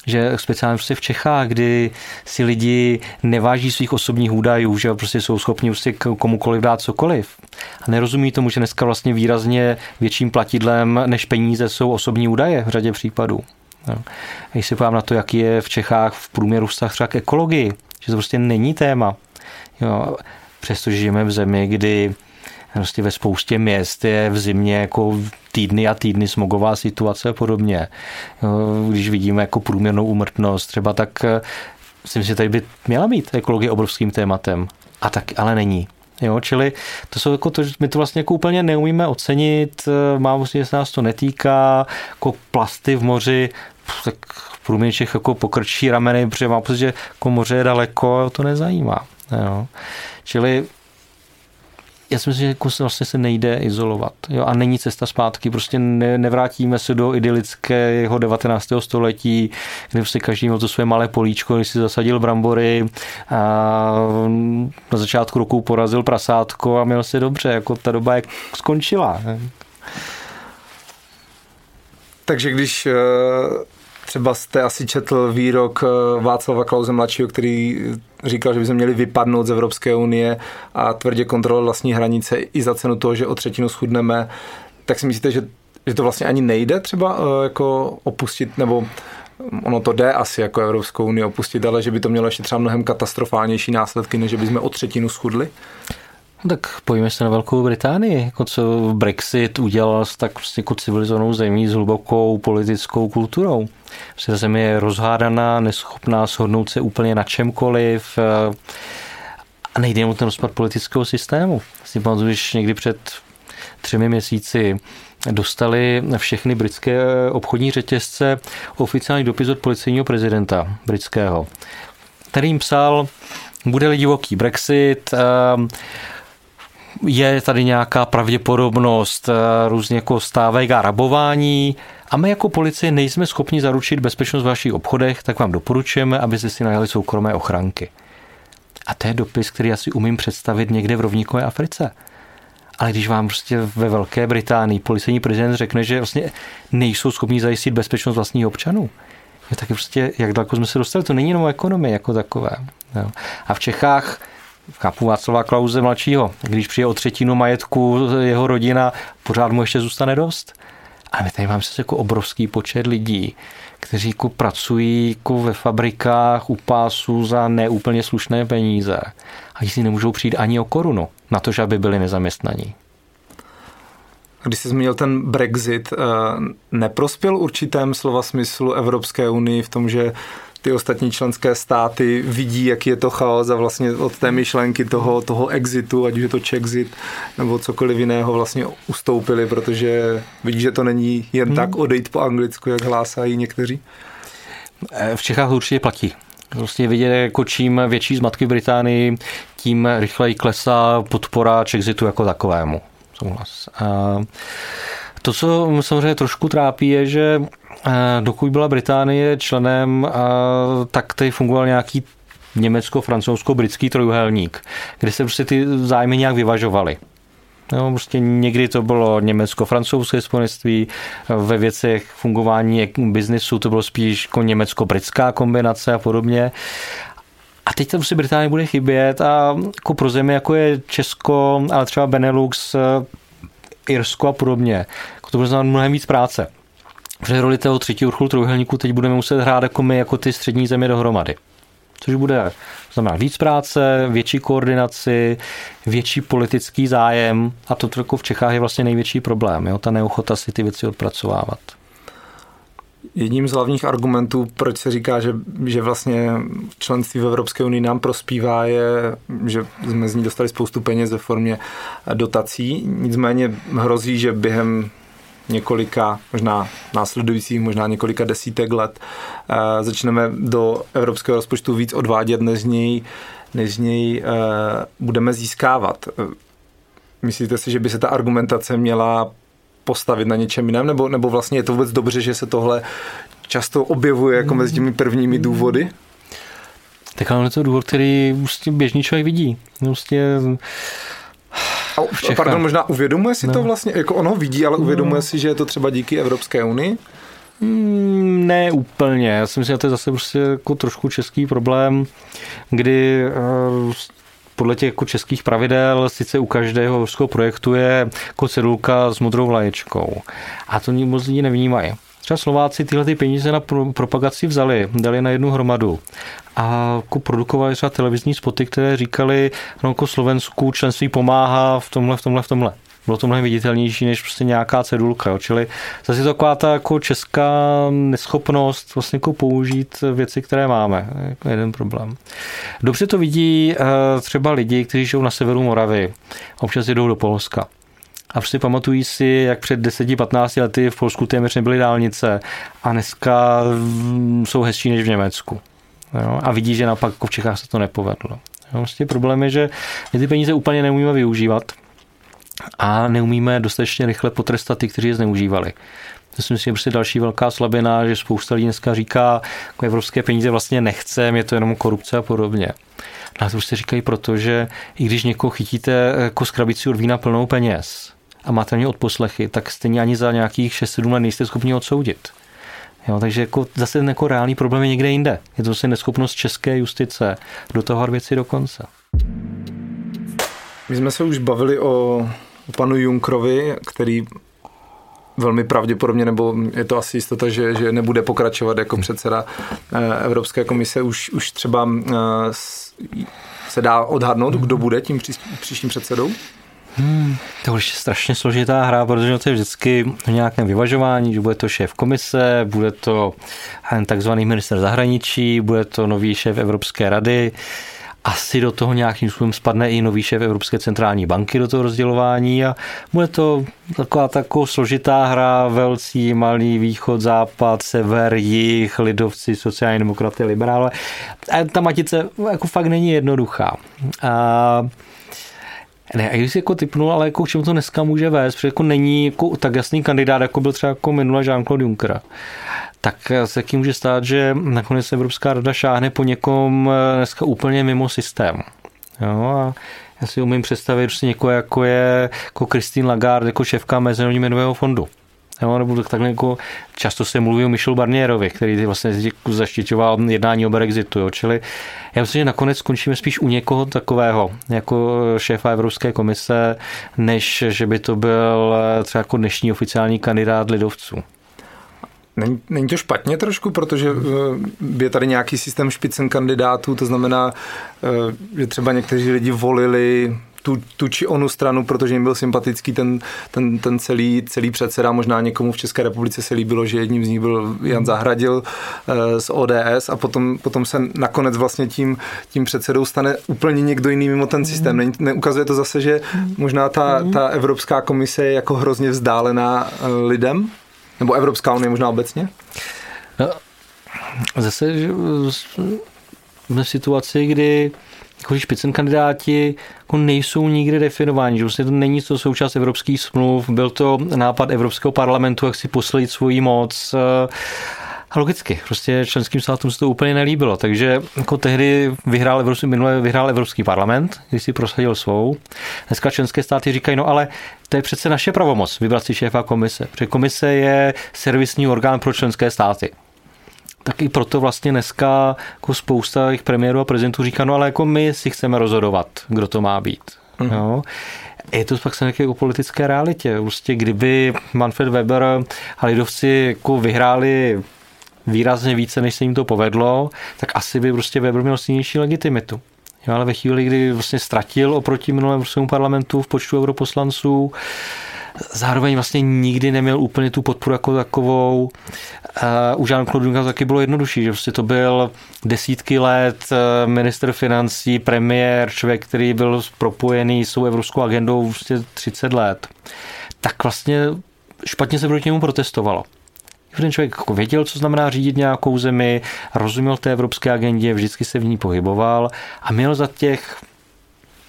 že speciálně prostě v Čechách, kdy si lidi neváží svých osobních údajů, že prostě jsou schopni prostě komukoliv dát cokoliv. A nerozumí tomu, že dneska vlastně výrazně větším platidlem než peníze jsou osobní údaje v řadě případů. No. Když si podívám na to, jaký je v Čechách v průměru vztah třeba k ekologii, že to prostě není téma. Jo, přestože žijeme v zemi, kdy prostě ve spoustě měst je v zimě jako týdny a týdny smogová situace a podobně. Když vidíme jako průměrnou umrtnost třeba, tak eh, si myslím, že tady by měla být ekologie obrovským tématem. A tak ale není. Jo, čili to jsou jako to, že my to vlastně jako úplně neumíme ocenit, mám vlastně, že se nás to netýká, jako plasty v moři, tak průměrně jako pokrčí rameny, protože mám pocit, že jako moře je daleko, to nezajímá. Jo. Čili já si myslím, že jako vlastně se nejde izolovat. Jo? A není cesta zpátky. Prostě ne, nevrátíme se do idylického 19. století, kde prostě každý měl to své malé políčko, když si zasadil brambory a na začátku roku porazil prasátko a měl se dobře. Jako ta doba je skončila. Takže když eh, Třeba jste asi četl výrok eh, Václava Klauze mladšího, který říkal, že by se měli vypadnout z Evropské unie a tvrdě kontrolovat vlastní hranice i za cenu toho, že o třetinu schudneme. Tak si myslíte, že, že to vlastně ani nejde třeba eh, jako opustit, nebo ono to jde asi jako Evropskou unii opustit, ale že by to mělo ještě třeba mnohem katastrofálnější následky, než by jsme o třetinu schudli? No tak pojďme se na Velkou Británii, jako co Brexit udělal s tak prostě jako civilizovanou zemí s hlubokou politickou kulturou. Prostě země je rozhádaná, neschopná shodnout se úplně na čemkoliv eh, a nejde o ten rozpad politického systému. Si pamatuju, když někdy před třemi měsíci dostali všechny britské obchodní řetězce oficiální dopis od policejního prezidenta britského, který jim psal, bude-li divoký Brexit, eh, je tady nějaká pravděpodobnost eh, různě jako stávek a rabování a my jako policie nejsme schopni zaručit bezpečnost v vašich obchodech, tak vám doporučujeme, abyste si najali soukromé ochranky. A to je dopis, který asi umím představit někde v rovníkové Africe. Ale když vám prostě ve Velké Británii policejní prezident řekne, že vlastně nejsou schopni zajistit bezpečnost vlastních občanů, je tak prostě, jak daleko jsme se dostali, to není jenom ekonomie jako takové. Jo. A v Čechách chápu Václava Klauze mladšího, když přijde o třetinu majetku jeho rodina, pořád mu ještě zůstane dost. A my tady máme se jako obrovský počet lidí, kteří jako pracují jako ve fabrikách u pásu za neúplně slušné peníze a si nemůžou přijít ani o korunu na to, že aby byli nezaměstnaní. Když jsi zmínil ten Brexit, eh, neprospěl určitém slova smyslu Evropské unii v tom, že ty ostatní členské státy vidí, jaký je to chaos a vlastně od té myšlenky toho, toho exitu, ať už je to Czexit nebo cokoliv jiného vlastně ustoupili, protože vidí, že to není jen hmm. tak odejít po anglicku, jak hlásají někteří? Eh, v Čechách určitě platí. Prostě vidět, jako čím větší zmatky v Británii, tím rychleji klesá podpora Chexitu jako takovému. Souhlas. A to, co samozřejmě trošku trápí, je, že dokud byla Británie členem, eh, tak tady fungoval nějaký německo-francouzsko-britský trojuhelník, kde se prostě ty zájmy nějak vyvažovaly. No, prostě někdy to bylo německo-francouzské spojenství, ve věcech fungování biznisu to bylo spíš jako německo-britská kombinace a podobně. A teď tam si Británie bude chybět a jako pro země, jako je Česko, ale třeba Benelux, Irsko a podobně, jako to bude znamenat mnohem víc práce. Protože roli toho třetího vrcholu trojuhelníku teď budeme muset hrát jako my, jako ty střední země dohromady. Což bude znamená víc práce, větší koordinaci, větší politický zájem a to jako v Čechách je vlastně největší problém, jo? ta neochota si ty věci odpracovávat. Jedním z hlavních argumentů, proč se říká, že, že vlastně členství v Evropské unii nám prospívá, je, že jsme z ní dostali spoustu peněz ve formě dotací. Nicméně hrozí, že během několika, možná následujících, možná několika desítek let eh, začneme do evropského rozpočtu víc odvádět, než z něj, než z něj eh, budeme získávat. Myslíte si, že by se ta argumentace měla postavit na něčem jiném, nebo, nebo vlastně je to vůbec dobře, že se tohle často objevuje jako mezi těmi prvními důvody? Tak ale to důvod, který vlastně běžný člověk vidí. Vlastně a, pardon, možná uvědomuje si no. to vlastně, jako ono vidí, ale uvědomuje no. si, že je to třeba díky Evropské unii? Hmm, ne úplně. Já si myslím, že to je zase prostě jako trošku český problém, kdy uh, podle těch jako českých pravidel sice u každého ruského projektu je jako cedulka s modrou vlaječkou. A to moc lidí nevnímají. Třeba Slováci tyhle ty peníze na propagaci vzali, dali na jednu hromadu a produkovali třeba televizní spoty, které říkali, no jako Slovensku členství pomáhá v tomhle, v tomhle, v tomhle. Bylo to mnohem viditelnější než prostě nějaká cedulka. Jo. Čili zase je to taková ta jako česká neschopnost vlastně jako použít věci, které máme. Jako jeden problém. Dobře to vidí eh, třeba lidi, kteří žijou na severu Moravy. Občas jedou do Polska. A prostě pamatují si, jak před 10-15 lety v Polsku téměř nebyly dálnice a dneska mm, jsou hezčí než v Německu. Jo? A vidí, že naopak jako v Čechách se to nepovedlo. Jo? Vlastně problém je, že my ty peníze úplně neumíme využívat a neumíme dostatečně rychle potrestat ty, kteří je zneužívali. To si myslím, že prostě další velká slabina, že spousta lidí dneska říká, jako evropské peníze vlastně nechcem, je to jenom korupce a podobně. A to už se říkají proto, že i když někoho chytíte jako z krabici od vína plnou peněz a máte na ně odposlechy, tak stejně ani za nějakých 6-7 let nejste schopni odsoudit. Jo, takže jako zase jako reálný problém je někde jinde. Je to zase neschopnost české justice dotahovat věci do konce. My jsme se už bavili o, o panu Junkrovi, který velmi pravděpodobně, nebo je to asi jistota, že, že nebude pokračovat jako předseda eh, Evropské komise. Už, už třeba eh, se dá odhadnout, kdo bude tím příštím předsedou? Hmm, to už je strašně složitá hra, protože to je vždycky o nějakém vyvažování, že bude to šéf komise, bude to takzvaný minister zahraničí, bude to nový šéf Evropské rady, asi do toho nějakým způsobem spadne i nový šéf Evropské centrální banky do toho rozdělování a bude to taková taková složitá hra, velcí, malý, východ, západ, sever, jih, lidovci, sociální demokraty, liberále. A ta matice jako fakt není jednoduchá. A Ne, a když si jako typnul, ale jako k čemu to dneska může vést, protože jako není jako tak jasný kandidát, jako byl třeba jako minule Jean-Claude Juncker, tak se jaký může stát, že nakonec Evropská rada šáhne po někom eh, dneska úplně mimo systém. Jo, a já si umím představit že někoho, jako je jako Christine Lagarde, jako šéfka Mezinárodního měnového fondu. Jo, nebo tak jako často se mluví o Michel Barnierovi, který vlastně zaštiťoval jednání o Brexitu. Jo. Čili já myslím, že nakonec skončíme spíš u někoho takového, jako šéfa Evropské komise, než že by to byl třeba jako dnešní oficiální kandidát lidovců. Není, není to špatně trošku, protože eh, je tady nějaký systém špicen kandidátů, to znamená, eh, že třeba někteří lidi volili tu, tu či onu stranu, protože jim byl sympatický ten, ten, ten celý, celý předseda. Možná někomu v České republice se líbilo, že jedním z nich byl Jan Zahradil eh, z ODS a potom, potom se nakonec vlastně tím, tím předsedou stane úplně někdo jiný mimo ten systém. Ne, neukazuje to zase, že možná ta, ta Evropská komise je jako hrozně vzdálená lidem? Nebo Evropská unie možná obecně? No, zase že v situaci, kdy jako špicen kandidáti jako nejsou nikdy definováni, že vlastně to není to součást evropských smluv, byl to nápad Evropského parlamentu, jak si posledit svoji moc. A logicky, prostě členským státům se to úplně nelíbilo, takže jako tehdy vyhrál Evropský, minule vyhrál Evropský parlament, když si prosadil svou. Dneska členské státy říkají, no ale to je přece naše pravomoc vybrat si šéfa komise, protože komise je servisní orgán pro členské státy tak i proto vlastně dneska jako spousta jich premiérů a prezidentů říká, no ale jako my si chceme rozhodovat, kdo to má být. Mm. Jo? Je to pak se o politické realitě. Prostě kdyby Manfred Weber a lidovci jako vyhráli výrazně více, než se jim to povedlo, tak asi by prostě Weber měl silnější legitimitu. Jo, ale ve chvíli, kdy vlastně ztratil oproti minulém parlamentu v počtu europoslanců, zároveň vlastně nikdy neměl úplně tu podporu jako takovou. Uh, u Jean-Claude Junckera taky bylo jednodušší, že prostě to byl desítky let eh, minister financí, premiér, člověk, který byl propojený s tou evropskou agendou vlastně 30 let. Tak vlastně špatně se proti němu protestovalo ten člověk jako věděl, co znamená řídit nějakou zemi, rozuměl té evropské agendě, vždycky se v ní pohyboval a měl za těch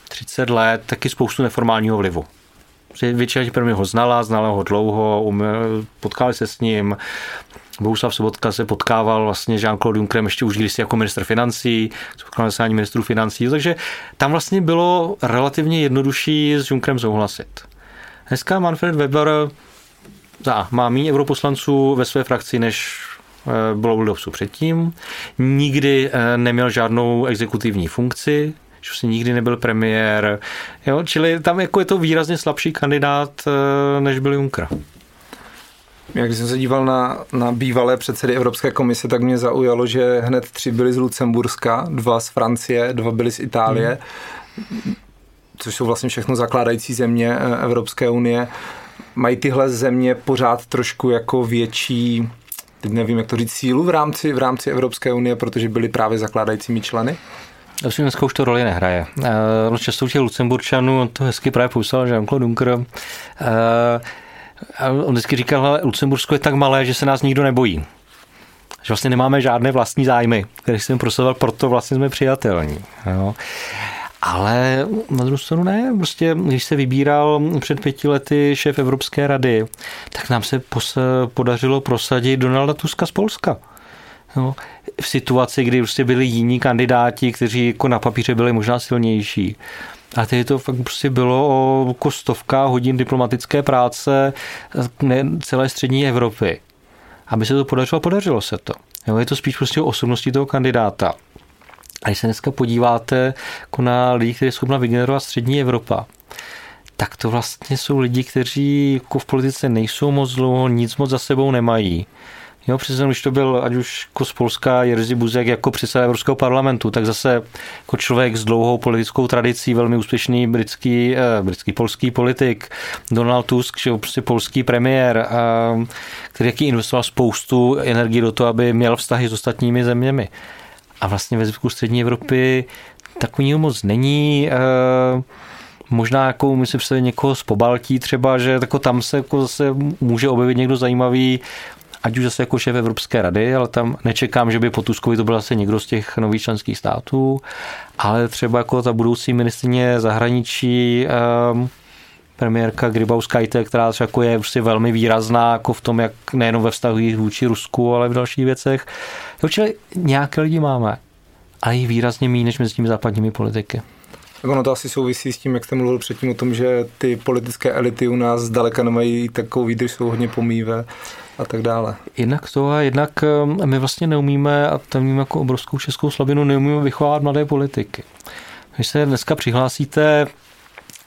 30 let taky spoustu neformálního vlivu. Většina těch ho znala, znala ho dlouho, potkali se s ním, Bohuslav Sobotka se potkával vlastně Jean-Claude Junckerem ještě už když jako minister financí, potkal se ani ministru financí, takže tam vlastně bylo relativně jednodušší s Junckerem souhlasit. Dneska Manfred Weber za má méně europoslanců ve své frakci, než eh, bylo u lidovců předtím. Nikdy eh, neměl žádnou exekutivní funkci, že si nikdy nebyl premiér. Jo, čili tam jako je to výrazně slabší kandidát, eh, než byl Juncker. Jak jsem se díval na, na bývalé předsedy Evropské komise, tak mě zaujalo, že hned tři byli z Lucemburska, dva z Francie, dva byli z Itálie, hmm. což jsou vlastně všechno zakládající země Evropské unie mají tyhle země pořád trošku jako větší, teď nevím, jak to říct, sílu v rámci, v rámci Evropské unie, protože byli právě zakládajícími členy? Myslím, dneska už to roli nehraje. Uh, často těch Lucemburčanů, on to hezky právě popsal Jean-Claude Juncker, uh, on vždycky říkal, že Lucembursko je tak malé, že se nás nikdo nebojí. Že vlastně nemáme žádné vlastní zájmy, které jsem prosazoval, proto vlastně jsme přijatelní. Jo. Ale na druhou stranu ne, prostě když se vybíral před pěti lety šéf Evropské rady, tak nám se podařilo prosadit Donalda Tuska z Polska. No, v situaci, kdy prostě byli jiní kandidáti, kteří jako na papíře byli možná silnější. A tehdy to fakt prostě bylo o kostovka hodin diplomatické práce celé střední Evropy. Aby se to podařilo, podařilo se to. Jo, je to spíš prostě o osobnosti toho kandidáta. A když se dneska podíváte jako na lidi, kteří jsou schopna vygenerovat střední Evropa, tak to vlastně jsou lidi, kteří jako v politice nejsou moc dlouho, nic moc za sebou nemají. Jo, přesně, když to byl, ať už jako z Polska Jerzy Buzek jako předseda Evropského parlamentu, tak zase jako člověk s dlouhou politickou tradicí, velmi úspěšný britský, eh, britský polský politik, Donald Tusk, že prostě polský premiér, eh, který jaký investoval spoustu energie do toho, aby měl vztahy s ostatními zeměmi. A vlastně ve zbytku střední Evropy takový moc není. Eh, možná jako my si představit někoho z Pobaltí třeba, že jako tam se jako zase může objevit někdo zajímavý, ať už zase jako šéf Evropské rady, ale tam nečekám, že by po Tuskovi to byl zase někdo z těch nových členských států, ale třeba jako ta budoucí ministrině zahraničí um, premiérka Grybauskajte, která jako je prostě velmi výrazná jako v tom, jak nejenom ve vztahu vůči Rusku, ale v dalších věcech. Čili nějaké lidi máme, ale i výrazně méně než mezi těmi západními politiky. Tak ono to asi souvisí s tím, jak jste mluvil předtím o tom, že ty politické elity u nás zdaleka nemají takovou výdrž, jsou hodně pomývé a tak dále. Jednak to a jednak um, my vlastně neumíme, a to vnímám jako obrovskou českou slabinu, neumíme vychovávat mladé politiky. Když se dneska přihlásíte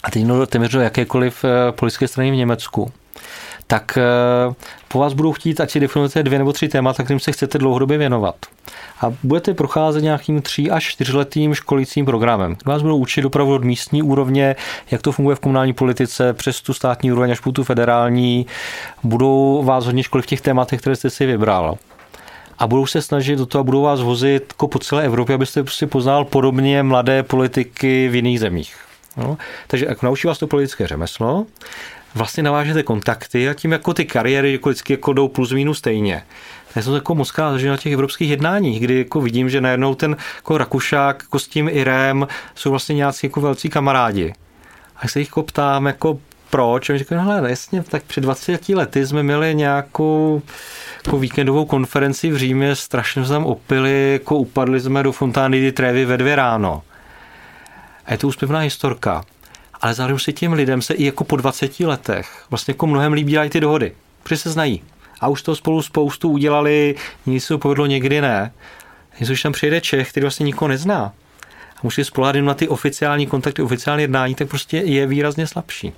a teď téměř do jakékoliv eh, politické strany v Německu, tak eh, po vás budou chtít, ať si definujete dvě nebo tři témata, kterým se chcete dlouhodobě věnovat. A budete procházet nějakým tří až čtyřletým školícím programem. Vás budou učit opravdu od místní úrovně, jak to funguje v komunální politice, přes tu státní úroveň až po tu federální. Budou vás hodně školit v těch tématech, které jste si vybral a budou se snažit do toho a budou vás vozit jako po celé Evropě, abyste prostě poznal podobně mladé politiky v jiných zemích. No, takže jak naučí vás to politické řemeslo, vlastně navážete kontakty a tím jako ty kariéry jako vždycky jako jdou plus minus stejně. Já jsem jako moc že na těch evropských jednáních, kdy jako vidím, že najednou ten jako Rakušák jako s tím Irem jsou vlastně nějací jako velcí kamarádi. A se jich jako ptám, jako proč? A říkám, no jasně, tak před 20 lety jsme měli nějakou jako víkendovou konferenci v Římě, strašně jsme tam opili, jako upadli jsme do fontány di Trevi ve dvě ráno. A je to úspěvná historka. Ale zároveň si těm lidem se i jako po 20 letech vlastně jako mnohem líbí ty dohody, protože se znají. A už to spolu spoustu udělali, nic se povedlo, někdy ne. Když tam přijede Čech, který vlastně nikoho nezná, a musí spolehat na ty oficiální kontakty, oficiální jednání, tak prostě je výrazně slabší.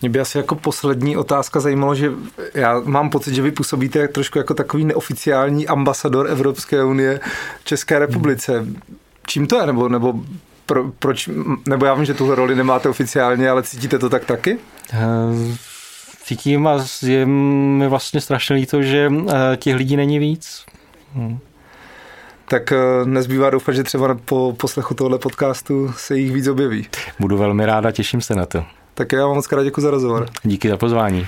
Mě by asi jako poslední otázka zajímalo, že já mám pocit, že vy působíte trošku jako takový neoficiální ambasador Evropské unie České republice. Čím to je? Nebo, nebo pro, proč, nebo já vím, že tuhle roli nemáte oficiálně, ale cítíte to tak taky? Uh, cítím a je mi vlastně strašně líto, že uh, těch lidí není víc. Hmm. Tak uh, nezbývá doufat, že třeba po poslechu tohle podcastu se jich víc objeví. Budu velmi ráda, těším se na to. Tak já vám moc krát děkuji za rozhovor. Díky za pozvání.